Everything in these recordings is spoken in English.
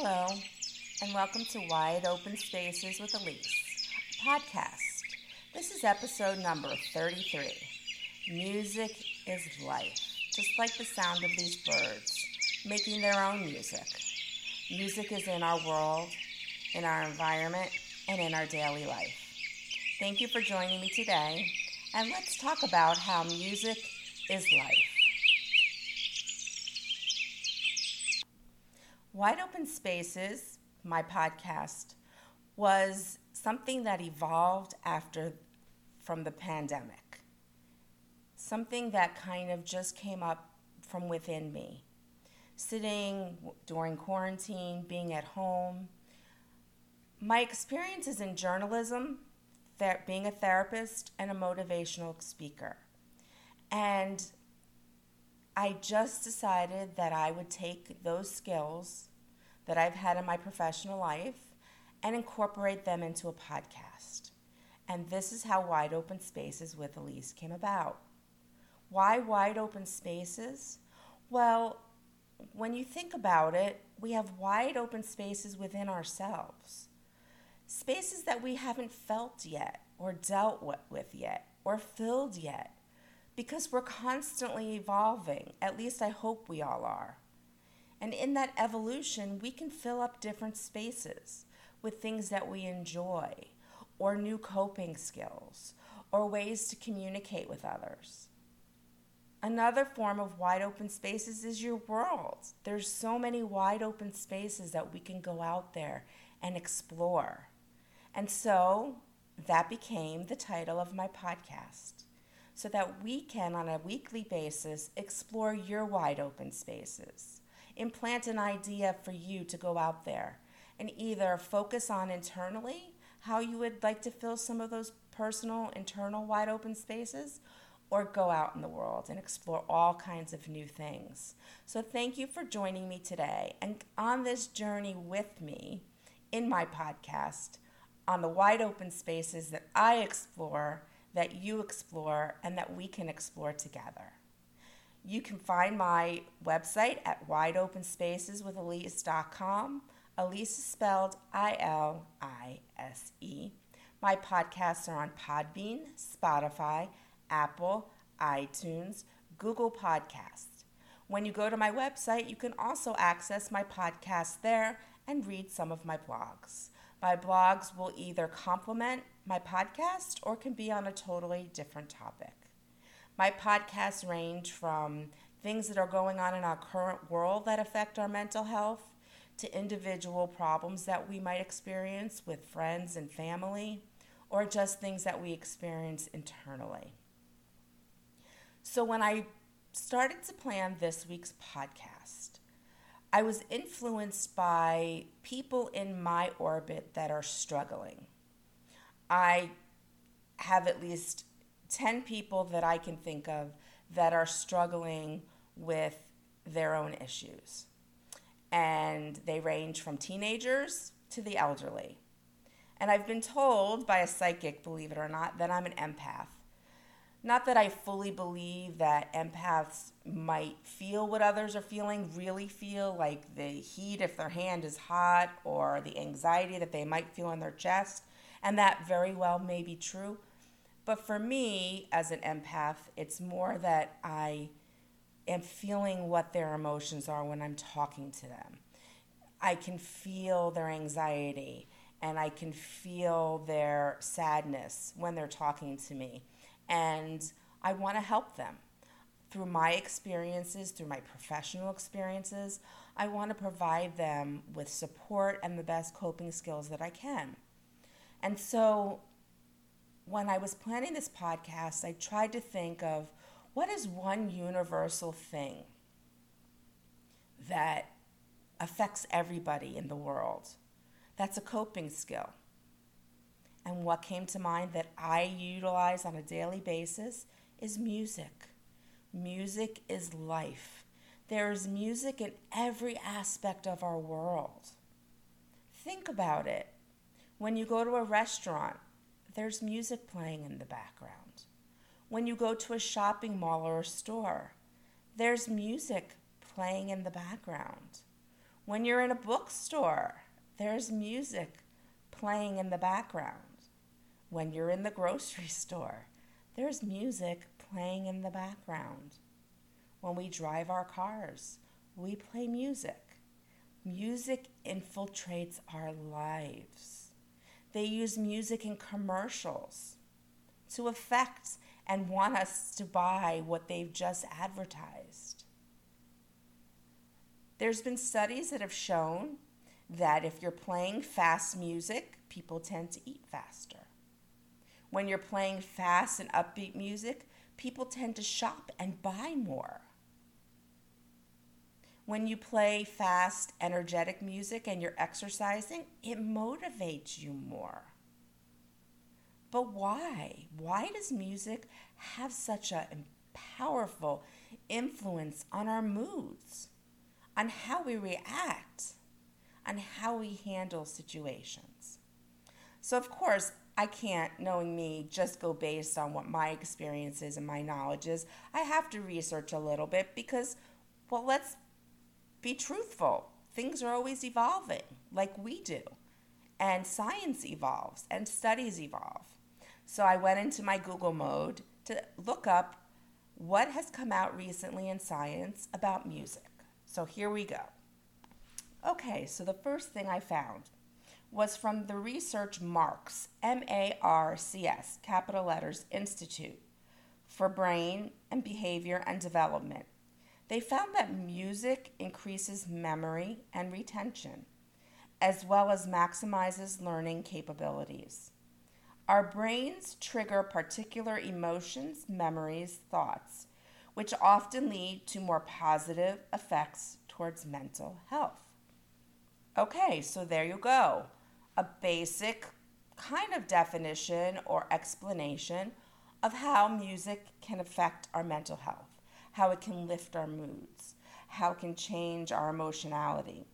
Hello, and welcome to Wide Open Spaces with Elise podcast. This is episode number 33. Music is life, just like the sound of these birds making their own music. Music is in our world, in our environment, and in our daily life. Thank you for joining me today, and let's talk about how music is life. Wide Open Spaces, my podcast, was something that evolved after from the pandemic. Something that kind of just came up from within me. Sitting during quarantine, being at home. My experiences in journalism, being a therapist, and a motivational speaker. And I just decided that I would take those skills that I've had in my professional life and incorporate them into a podcast. And this is how Wide Open Spaces with Elise came about. Why wide open spaces? Well, when you think about it, we have wide open spaces within ourselves. Spaces that we haven't felt yet, or dealt with yet, or filled yet because we're constantly evolving. At least I hope we all are. And in that evolution, we can fill up different spaces with things that we enjoy, or new coping skills, or ways to communicate with others. Another form of wide open spaces is your world. There's so many wide open spaces that we can go out there and explore. And so that became the title of my podcast so that we can, on a weekly basis, explore your wide open spaces. Implant an idea for you to go out there and either focus on internally how you would like to fill some of those personal, internal, wide open spaces, or go out in the world and explore all kinds of new things. So, thank you for joining me today and on this journey with me in my podcast on the wide open spaces that I explore that you explore and that we can explore together. You can find my website at wideopenspaceswithelise.com. Elise is spelled I L I S E. My podcasts are on Podbean, Spotify, Apple, iTunes, Google Podcasts. When you go to my website, you can also access my podcast there and read some of my blogs. My blogs will either complement my podcast or can be on a totally different topic. My podcasts range from things that are going on in our current world that affect our mental health to individual problems that we might experience with friends and family or just things that we experience internally. So, when I started to plan this week's podcast, I was influenced by people in my orbit that are struggling. I have at least 10 people that I can think of that are struggling with their own issues. And they range from teenagers to the elderly. And I've been told by a psychic, believe it or not, that I'm an empath. Not that I fully believe that empaths might feel what others are feeling, really feel like the heat if their hand is hot or the anxiety that they might feel in their chest. And that very well may be true. But for me, as an empath, it's more that I am feeling what their emotions are when I'm talking to them. I can feel their anxiety and I can feel their sadness when they're talking to me and I want to help them. Through my experiences, through my professional experiences, I want to provide them with support and the best coping skills that I can. And so when I was planning this podcast, I tried to think of what is one universal thing that affects everybody in the world? That's a coping skill. And what came to mind that I utilize on a daily basis is music. Music is life. There is music in every aspect of our world. Think about it. When you go to a restaurant, there's music playing in the background. When you go to a shopping mall or a store, there's music playing in the background. When you're in a bookstore, there's music playing in the background. When you're in the grocery store, there's music playing in the background. When we drive our cars, we play music. Music infiltrates our lives. They use music in commercials to affect and want us to buy what they've just advertised. There's been studies that have shown that if you're playing fast music, people tend to eat faster. When you're playing fast and upbeat music, people tend to shop and buy more. When you play fast, energetic music and you're exercising, it motivates you more. But why? Why does music have such a powerful influence on our moods, on how we react, on how we handle situations? So, of course, I can't, knowing me, just go based on what my experience is and my knowledge is. I have to research a little bit because, well, let's be truthful. Things are always evolving, like we do. And science evolves and studies evolve. So I went into my Google mode to look up what has come out recently in science about music. So here we go. Okay, so the first thing I found was from the Research MARCS, M A R C S, capital letters, Institute for Brain and Behavior and Development. They found that music increases memory and retention, as well as maximizes learning capabilities. Our brains trigger particular emotions, memories, thoughts, which often lead to more positive effects towards mental health. Okay, so there you go a basic kind of definition or explanation of how music can affect our mental health, how it can lift our moods, how it can change our emotionality,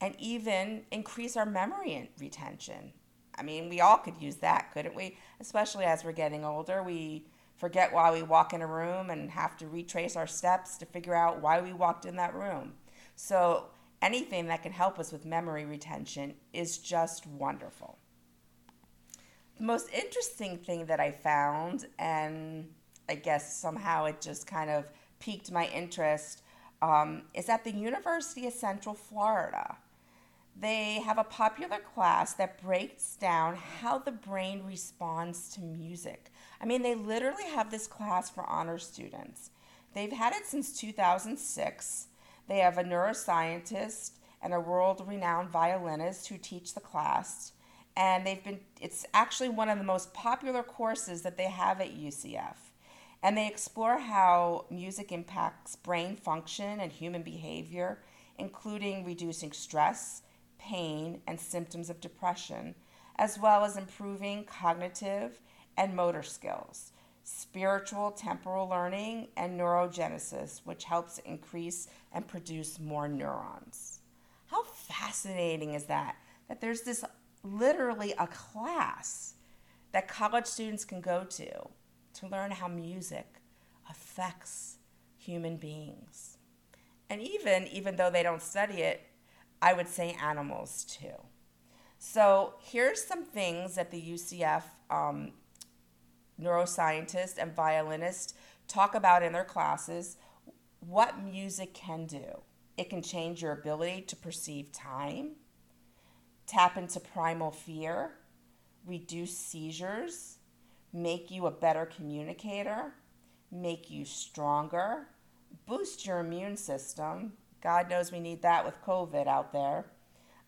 and even increase our memory retention. I mean, we all could use that, couldn't we? Especially as we're getting older, we forget why we walk in a room and have to retrace our steps to figure out why we walked in that room. So, anything that can help us with memory retention is just wonderful. The most interesting thing that I found, and I guess somehow it just kind of piqued my interest, um, is at the University of Central Florida. They have a popular class that breaks down how the brain responds to music. I mean, they literally have this class for honor students. They've had it since 2006 they have a neuroscientist and a world renowned violinist who teach the class. And they've been, it's actually one of the most popular courses that they have at UCF. And they explore how music impacts brain function and human behavior, including reducing stress, pain, and symptoms of depression, as well as improving cognitive and motor skills spatial temporal learning, and neurogenesis, which helps increase and produce more neurons. How fascinating is that? That there's this literally a class that college students can go to to learn how music affects human beings. And even even though they don't study it, I would say animals too. So here's some things that the UCF um, neuroscientists and violinists talk about in their classes what music can do. It can change your ability to perceive time, tap into primal fear, reduce seizures, make you a better communicator, make you stronger, boost your immune system. God knows we need that with COVID out there.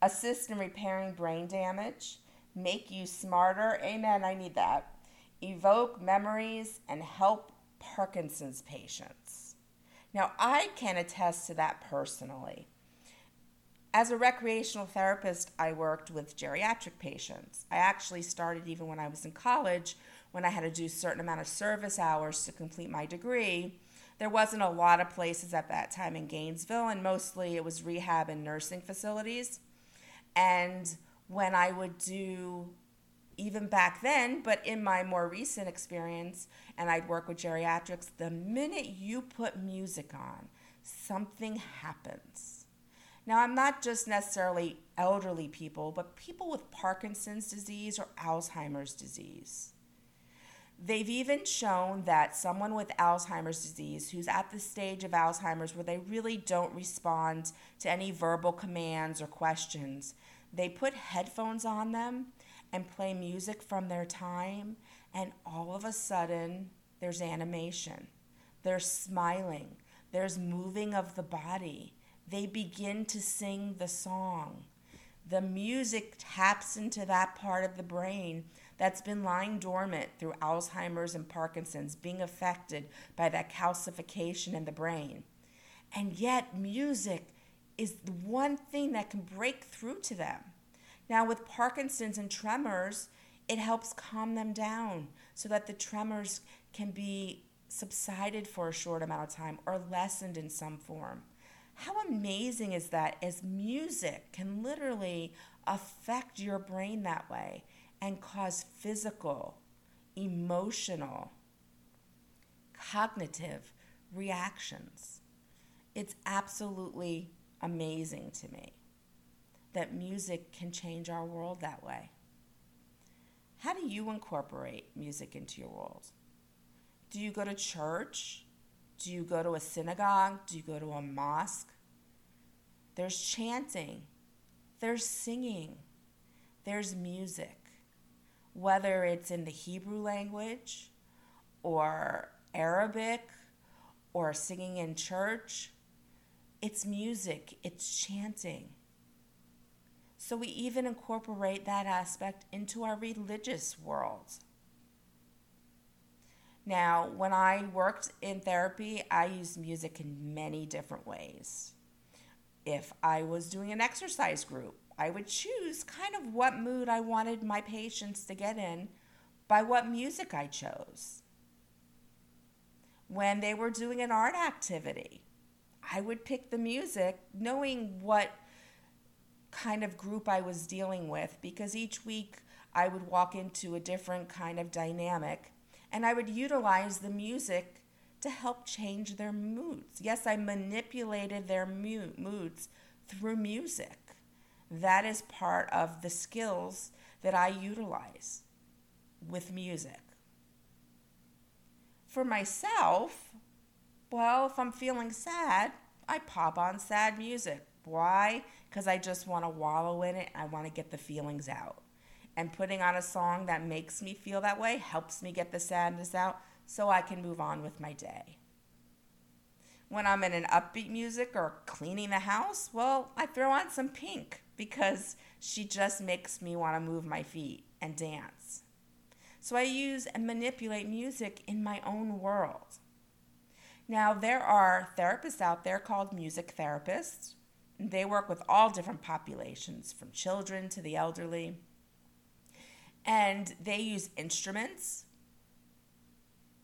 Assist in repairing brain damage, make you smarter. Amen, I need that evoke memories, and help Parkinson's patients. Now, I can attest to that personally. As a recreational therapist, I worked with geriatric patients. I actually started even when I was in college, when I had to do a certain amount of service hours to complete my degree. There wasn't a lot of places at that time in Gainesville, and mostly it was rehab and nursing facilities. And when I would do even back then, but in my more recent experience, and I'd work with geriatrics, the minute you put music on, something happens. Now, I'm not just necessarily elderly people, but people with Parkinson's disease or Alzheimer's disease. They've even shown that someone with Alzheimer's disease who's at the stage of Alzheimer's where they really don't respond to any verbal commands or questions, they put headphones on them and play music from their time, and all of a sudden, there's animation, there's smiling, there's moving of the body. They begin to sing the song. The music taps into that part of the brain that's been lying dormant through Alzheimer's and Parkinson's, being affected by that calcification in the brain. And yet, music is the one thing that can break through to them. Now, with Parkinson's and tremors, it helps calm them down so that the tremors can be subsided for a short amount of time or lessened in some form. How amazing is that as music can literally affect your brain that way and cause physical, emotional, cognitive reactions? It's absolutely amazing to me that music can change our world that way. How do you incorporate music into your world? Do you go to church? Do you go to a synagogue? Do you go to a mosque? There's chanting, there's singing, there's music. Whether it's in the Hebrew language or Arabic or singing in church, it's music, it's chanting. So we even incorporate that aspect into our religious world. Now, when I worked in therapy, I used music in many different ways. If I was doing an exercise group, I would choose kind of what mood I wanted my patients to get in by what music I chose. When they were doing an art activity, I would pick the music knowing what kind of group I was dealing with because each week I would walk into a different kind of dynamic and I would utilize the music to help change their moods. Yes, I manipulated their moods through music. That is part of the skills that I utilize with music. For myself, well, if I'm feeling sad, I pop on sad music. Why? Because I just want to wallow in it. I want to get the feelings out and putting on a song that makes me feel that way helps me get the sadness out so I can move on with my day. When I'm in an upbeat music or cleaning the house, well, I throw on some pink because she just makes me want to move my feet and dance. So I use and manipulate music in my own world. Now, there are therapists out there called music therapists. They work with all different populations, from children to the elderly and they use instruments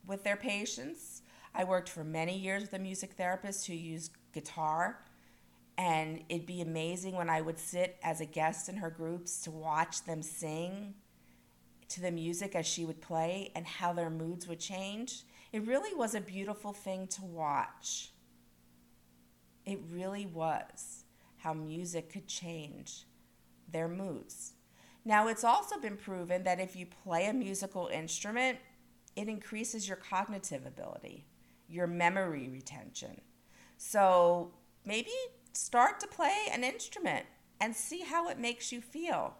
with their patients. I worked for many years with a music therapist who used guitar, and it'd be amazing when I would sit as a guest in her groups to watch them sing to the music as she would play and how their moods would change. It really was a beautiful thing to watch. It really was how music could change their moods. Now, it's also been proven that if you play a musical instrument, it increases your cognitive ability, your memory retention. So maybe start to play an instrument and see how it makes you feel.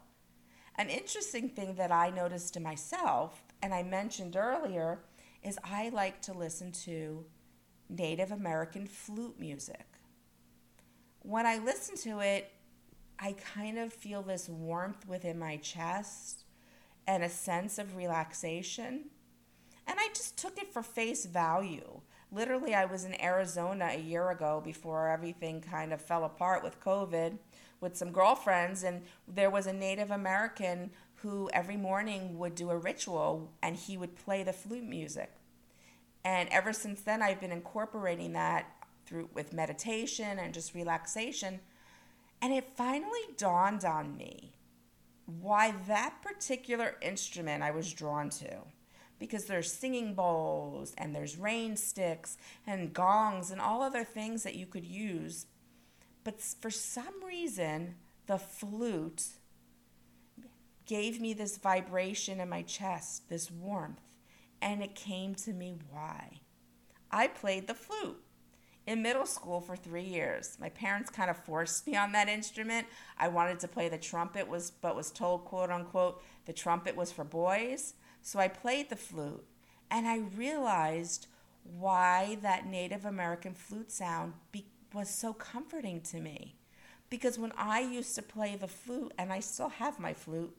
An interesting thing that I noticed to myself, and I mentioned earlier, is I like to listen to Native American flute music. When I listen to it, I kind of feel this warmth within my chest and a sense of relaxation. And I just took it for face value. Literally, I was in Arizona a year ago before everything kind of fell apart with COVID with some girlfriends, and there was a Native American who every morning would do a ritual and he would play the flute music. And ever since then, I've been incorporating that through with meditation and just relaxation and it finally dawned on me why that particular instrument I was drawn to. Because there's singing bowls and there's rain sticks and gongs and all other things that you could use. But for some reason, the flute gave me this vibration in my chest, this warmth, and it came to me why. I played the flute in middle school for three years. My parents kind of forced me on that instrument. I wanted to play the trumpet, was but was told, quote unquote, the trumpet was for boys. So I played the flute, and I realized why that Native American flute sound be- was so comforting to me. Because when I used to play the flute, and I still have my flute,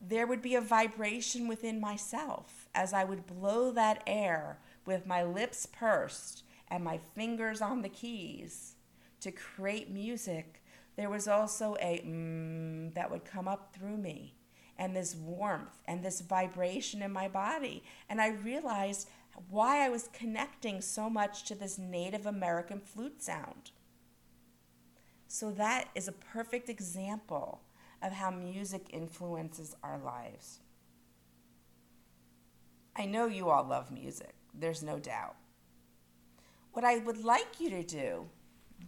there would be a vibration within myself as I would blow that air with my lips pursed and my fingers on the keys to create music. There was also a mm that would come up through me and this warmth and this vibration in my body. And I realized why I was connecting so much to this Native American flute sound. So that is a perfect example of how music influences our lives. I know you all love music, there's no doubt. What I would like you to do,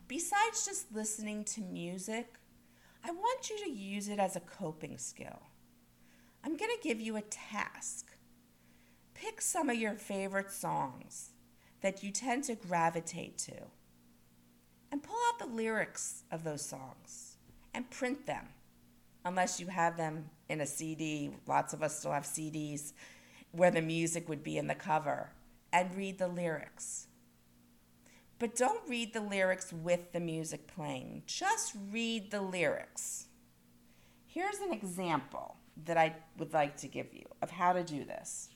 besides just listening to music, I want you to use it as a coping skill. I'm going to give you a task. Pick some of your favorite songs that you tend to gravitate to and pull out the lyrics of those songs and print them unless you have them in a CD. Lots of us still have CDs where the music would be in the cover and read the lyrics. But don't read the lyrics with the music playing, just read the lyrics. Here's an example that I would like to give you of how to do this.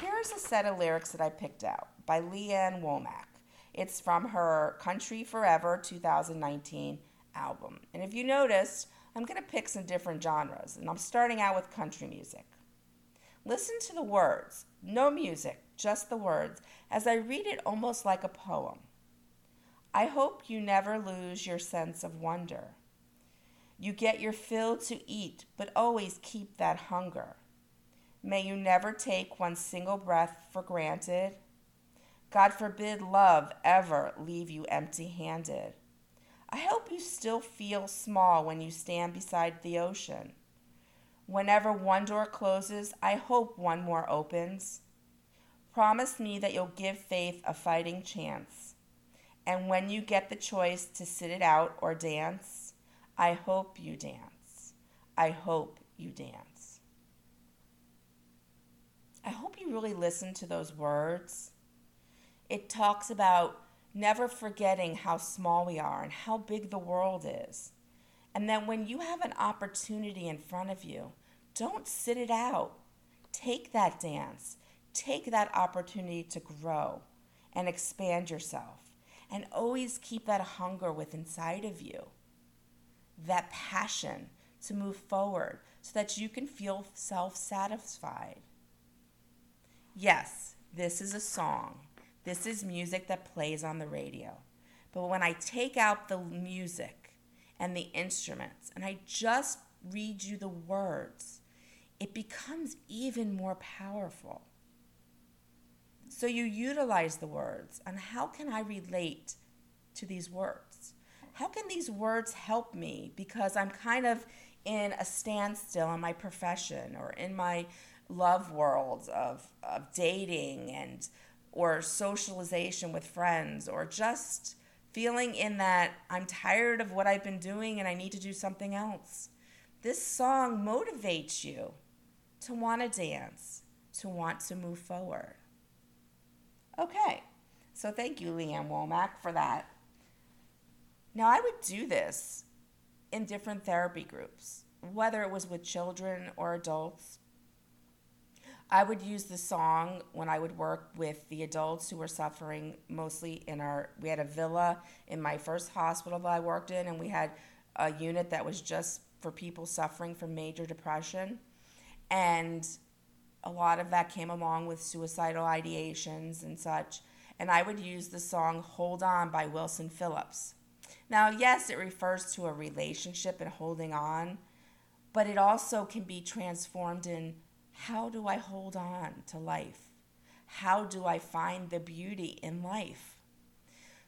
Here's a set of lyrics that I picked out by Lee Ann Womack. It's from her Country Forever 2019 album. And if you noticed, I'm going to pick some different genres, and I'm starting out with country music. Listen to the words, no music, just the words, as I read it almost like a poem. I hope you never lose your sense of wonder. You get your fill to eat, but always keep that hunger. May you never take one single breath for granted. God forbid love ever leave you empty handed. I hope you still feel small when you stand beside the ocean. Whenever one door closes, I hope one more opens. Promise me that you'll give faith a fighting chance. And when you get the choice to sit it out or dance, I hope you dance. I hope you dance. I hope you really listen to those words. It talks about never forgetting how small we are and how big the world is. And then when you have an opportunity in front of you, don't sit it out. Take that dance, take that opportunity to grow and expand yourself. And always keep that hunger within inside of you, that passion to move forward so that you can feel self satisfied. Yes, this is a song this is music that plays on the radio. But when I take out the music and the instruments and I just read you the words, it becomes even more powerful. So you utilize the words. And how can I relate to these words? How can these words help me? Because I'm kind of in a standstill in my profession or in my love world of, of dating and or socialization with friends or just feeling in that I'm tired of what I've been doing and I need to do something else. This song motivates you to want to dance, to want to move forward. Okay, so thank you, Lee Ann Womack, for that. Now, I would do this in different therapy groups, whether it was with children or adults. I would use the song when I would work with the adults who were suffering mostly in our we had a villa in my first hospital that I worked in and we had a unit that was just for people suffering from major depression. And a lot of that came along with suicidal ideations and such. And I would use the song Hold On by Wilson Phillips. Now, yes, it refers to a relationship and holding on, but it also can be transformed in how do I hold on to life? How do I find the beauty in life?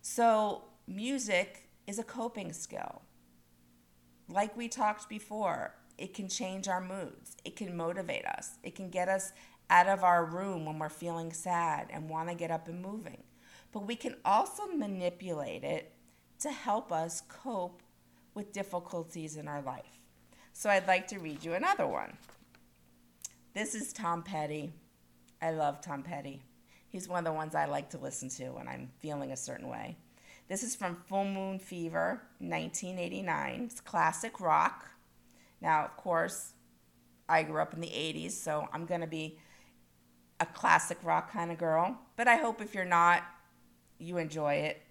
So, music is a coping skill. Like we talked before, it can change our moods, it can motivate us, it can get us out of our room when we're feeling sad and want to get up and moving. But we can also manipulate it to help us cope with difficulties in our life. So I'd like to read you another one. This is Tom Petty. I love Tom Petty. He's one of the ones I like to listen to when I'm feeling a certain way. This is from Full Moon Fever, 1989. It's classic rock. Now, of course, I grew up in the 80s, so I'm going to be a classic rock kind of girl. But I hope if you're not, you enjoy it.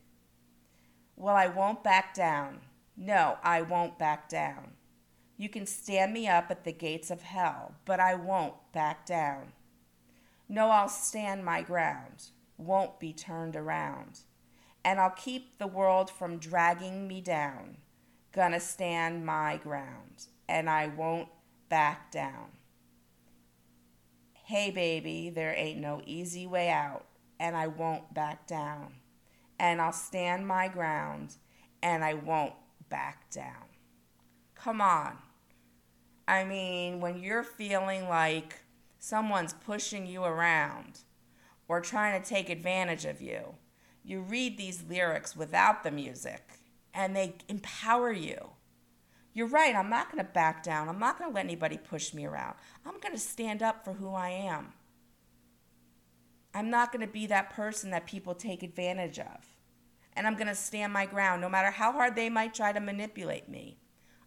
Well, I won't back down. No, I won't back down. You can stand me up at the gates of hell, but I won't back down. No, I'll stand my ground, won't be turned around. And I'll keep the world from dragging me down. Gonna stand my ground, and I won't back down. Hey, baby, there ain't no easy way out, and I won't back down. And I'll stand my ground, and I won't back down. Come on. I mean, when you're feeling like someone's pushing you around or trying to take advantage of you, you read these lyrics without the music and they empower you. You're right, I'm not going to back down. I'm not going to let anybody push me around. I'm going to stand up for who I am. I'm not going to be that person that people take advantage of. And I'm going to stand my ground no matter how hard they might try to manipulate me.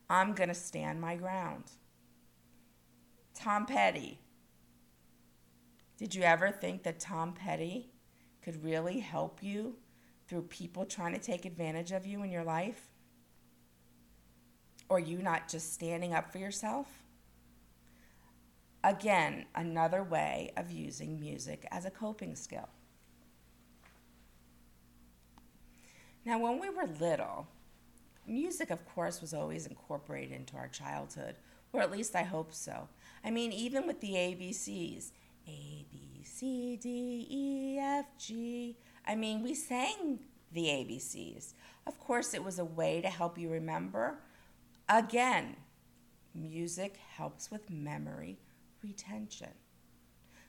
I'm going to stand my ground. Tom Petty. Did you ever think that Tom Petty could really help you through people trying to take advantage of you in your life? Or you not just standing up for yourself? Again, another way of using music as a coping skill. Now, when we were little, music, of course, was always incorporated into our childhood, or at least I hope so. I mean, even with the ABCs A, B, C, D, E, F, G. I mean, we sang the ABCs. Of course, it was a way to help you remember. Again, music helps with memory retention.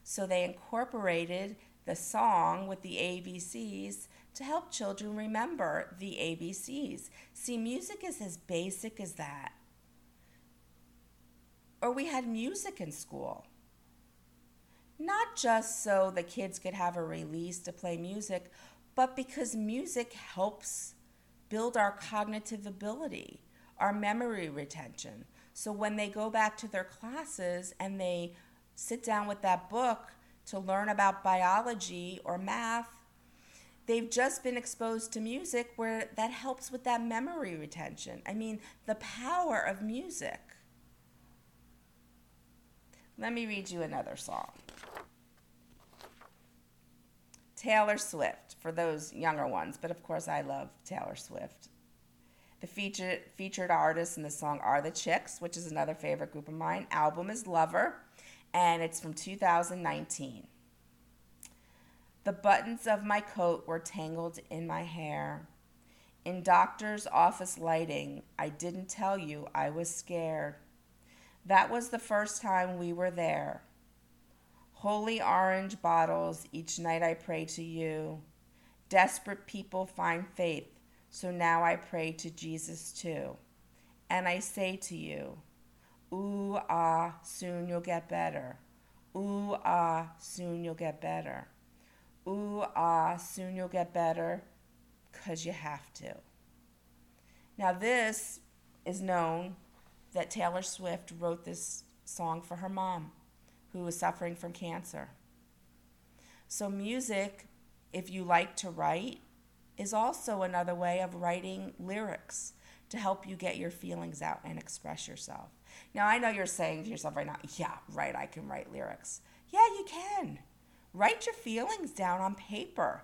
So they incorporated the song with the ABCs to help children remember the ABCs. See, music is as basic as that. Or we had music in school. Not just so the kids could have a release to play music, but because music helps build our cognitive ability, our memory retention. So when they go back to their classes and they sit down with that book to learn about biology or math, they've just been exposed to music where that helps with that memory retention. I mean, the power of music. Let me read you another song. Taylor Swift, for those younger ones, but of course I love Taylor Swift. The featured, featured artists in the song are the Chicks, which is another favorite group of mine. Album is Lover, and it's from 2019. The buttons of my coat were tangled in my hair. In doctor's office lighting, I didn't tell you I was scared. That was the first time we were there. Holy orange bottles, each night I pray to you. Desperate people find faith, so now I pray to Jesus too. And I say to you, Ooh, ah, soon you'll get better. Ooh, ah, soon you'll get better ooh, ah, soon you'll get better, because you have to. Now, this is known that Taylor Swift wrote this song for her mom, who was suffering from cancer. So, music, if you like to write, is also another way of writing lyrics to help you get your feelings out and express yourself. Now, I know you're saying to yourself right now, yeah, right, I can write lyrics. Yeah, you can. Write your feelings down on paper.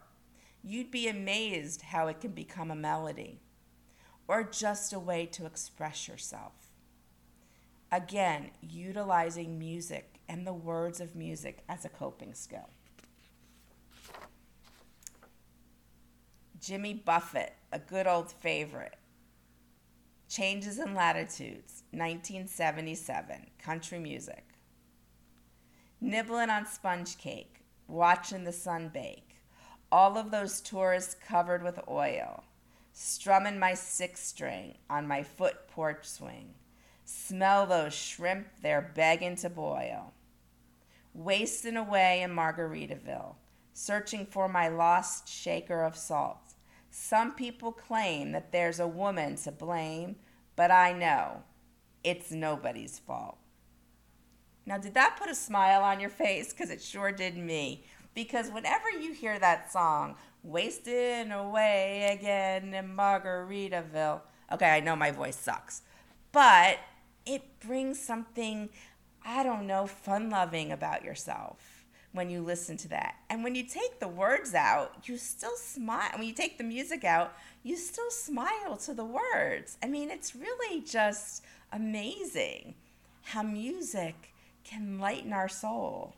You'd be amazed how it can become a melody or just a way to express yourself. Again, utilizing music and the words of music as a coping skill. Jimmy Buffett, a good old favorite. Changes in Latitudes, 1977, country music. Nibbling on sponge cake, watching the sun bake. All of those tourists covered with oil. Strumming my six string on my foot porch swing. Smell those shrimp, they're begging to boil. Wasting away in Margaritaville, searching for my lost shaker of salt some people claim that there's a woman to blame, but I know it's nobody's fault. Now, did that put a smile on your face? Because it sure did me. Because whenever you hear that song, Wasting Away Again in Margaritaville, okay, I know my voice sucks, but it brings something, I don't know, fun loving about yourself when you listen to that. And when you take the words out, you still smile. When you take the music out, you still smile to the words. I mean, it's really just amazing how music can lighten our soul.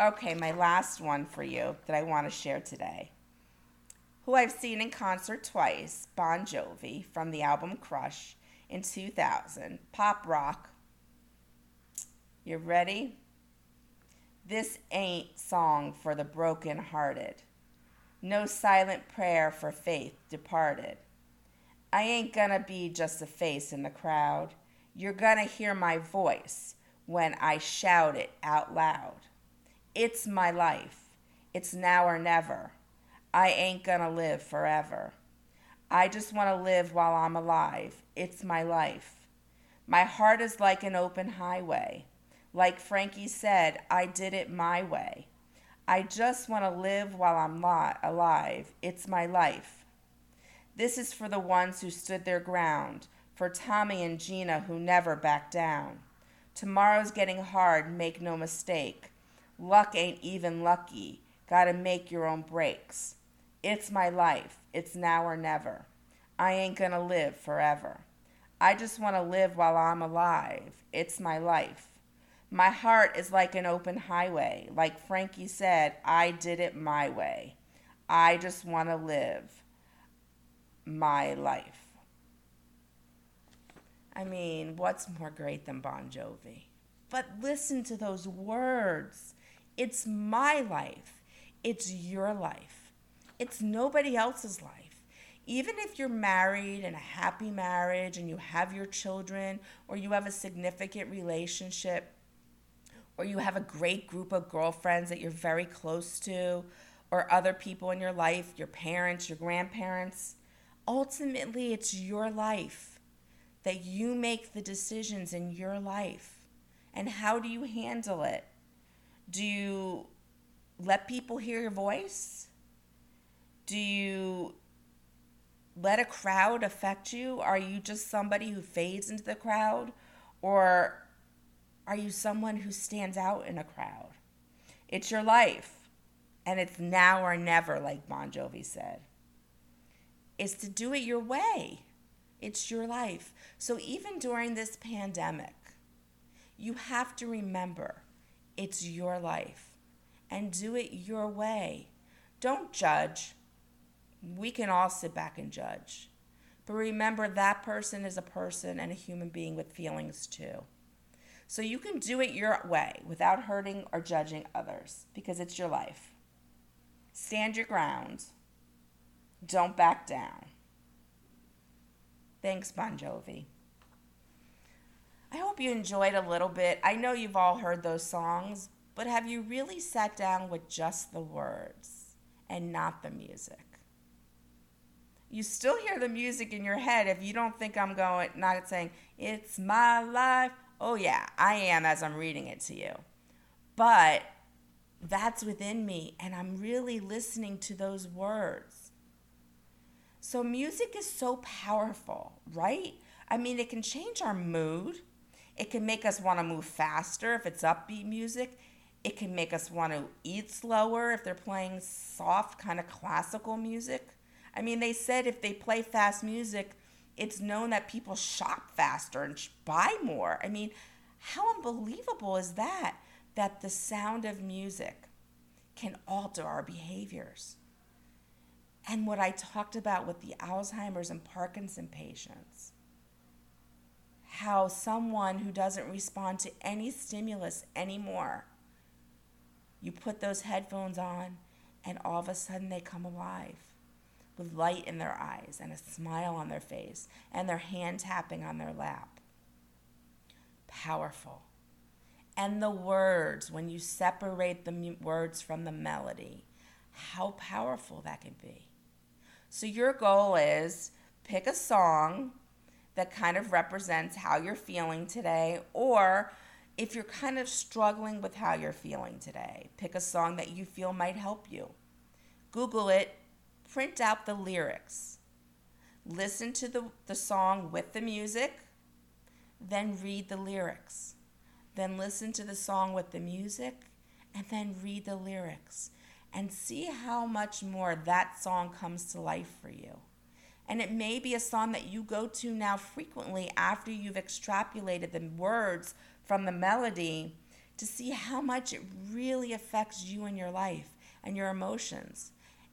Okay, my last one for you that I want to share today. Who I've seen in concert twice, Bon Jovi from the album Crush in 2000, pop rock. You ready? This ain't song for the broken-hearted. No silent prayer for faith departed. I ain't gonna be just a face in the crowd. You're gonna hear my voice when I shout it out loud. It's my life. It's now or never. I ain't gonna live forever. I just wanna live while I'm alive. It's my life. My heart is like an open highway. Like Frankie said, I did it my way. I just want to live while I'm li- alive. It's my life. This is for the ones who stood their ground, for Tommy and Gina who never backed down. Tomorrow's getting hard, make no mistake. Luck ain't even lucky. Gotta make your own breaks. It's my life. It's now or never. I ain't gonna live forever. I just want to live while I'm alive. It's my life. My heart is like an open highway. Like Frankie said, I did it my way. I just want to live my life. I mean, what's more great than Bon Jovi? But listen to those words. It's my life. It's your life. It's nobody else's life. Even if you're married in a happy marriage and you have your children or you have a significant relationship, or you have a great group of girlfriends that you're very close to, or other people in your life, your parents, your grandparents. Ultimately, it's your life that you make the decisions in your life. And how do you handle it? Do you let people hear your voice? Do you let a crowd affect you? Are you just somebody who fades into the crowd? Or are you someone who stands out in a crowd? It's your life, and it's now or never, like Bon Jovi said. It's to do it your way. It's your life. So even during this pandemic, you have to remember it's your life and do it your way. Don't judge. We can all sit back and judge. But remember, that person is a person and a human being with feelings too. So you can do it your way without hurting or judging others because it's your life. Stand your ground. Don't back down. Thanks, Bon Jovi. I hope you enjoyed a little bit. I know you've all heard those songs, but have you really sat down with just the words and not the music? You still hear the music in your head if you don't think I'm going, not saying, it's my life, Oh, yeah, I am as I'm reading it to you. But that's within me, and I'm really listening to those words. So, music is so powerful, right? I mean, it can change our mood. It can make us want to move faster if it's upbeat music. It can make us want to eat slower if they're playing soft, kind of classical music. I mean, they said if they play fast music, it's known that people shop faster and buy more. I mean, how unbelievable is that? That the sound of music can alter our behaviors. And what I talked about with the Alzheimer's and Parkinson patients, how someone who doesn't respond to any stimulus anymore, you put those headphones on and all of a sudden they come alive with light in their eyes and a smile on their face and their hand tapping on their lap. Powerful. And the words, when you separate the words from the melody, how powerful that can be. So, your goal is pick a song that kind of represents how you're feeling today, or if you're kind of struggling with how you're feeling today, pick a song that you feel might help you. Google it, print out the lyrics, listen to the, the song with the music, then read the lyrics. Then listen to the song with the music, and then read the lyrics and see how much more that song comes to life for you. And it may be a song that you go to now frequently after you've extrapolated the words from the melody to see how much it really affects you and your life and your emotions.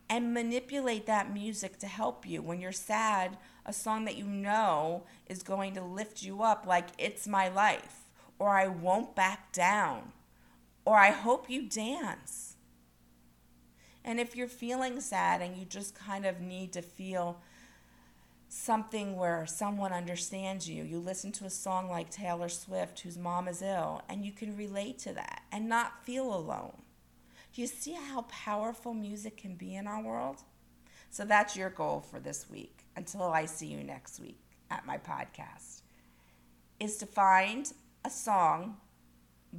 And manipulate that music to help you. When you're sad, a song that you know is going to lift you up, like It's My Life, or I Won't Back Down, or I Hope You Dance. And if you're feeling sad and you just kind of need to feel something where someone understands you. You listen to a song like Taylor Swift, whose mom is ill, and you can relate to that and not feel alone. Do you see how powerful music can be in our world? So that's your goal for this week until I see you next week at my podcast is to find a song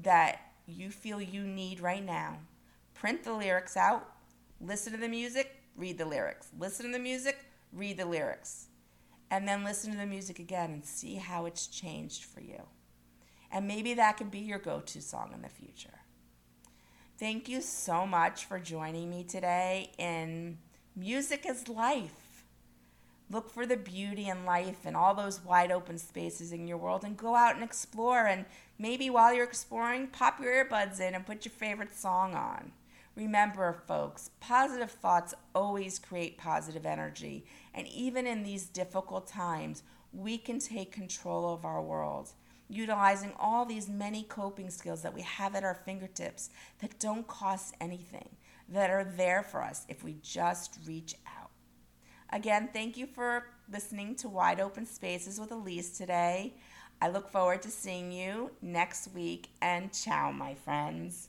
that you feel you need right now. Print the lyrics out, listen to the music, read the lyrics. Listen to the music, read the lyrics and then listen to the music again and see how it's changed for you. And maybe that can be your go to song in the future. Thank you so much for joining me today in Music is Life. Look for the beauty in life and all those wide open spaces in your world and go out and explore. And maybe while you're exploring, pop your earbuds in and put your favorite song on. Remember, folks, positive thoughts always create positive energy. And even in these difficult times, we can take control of our world, utilizing all these many coping skills that we have at our fingertips that don't cost anything, that are there for us if we just reach out. Again, thank you for listening to Wide Open Spaces with Elise today. I look forward to seeing you next week, and ciao, my friends.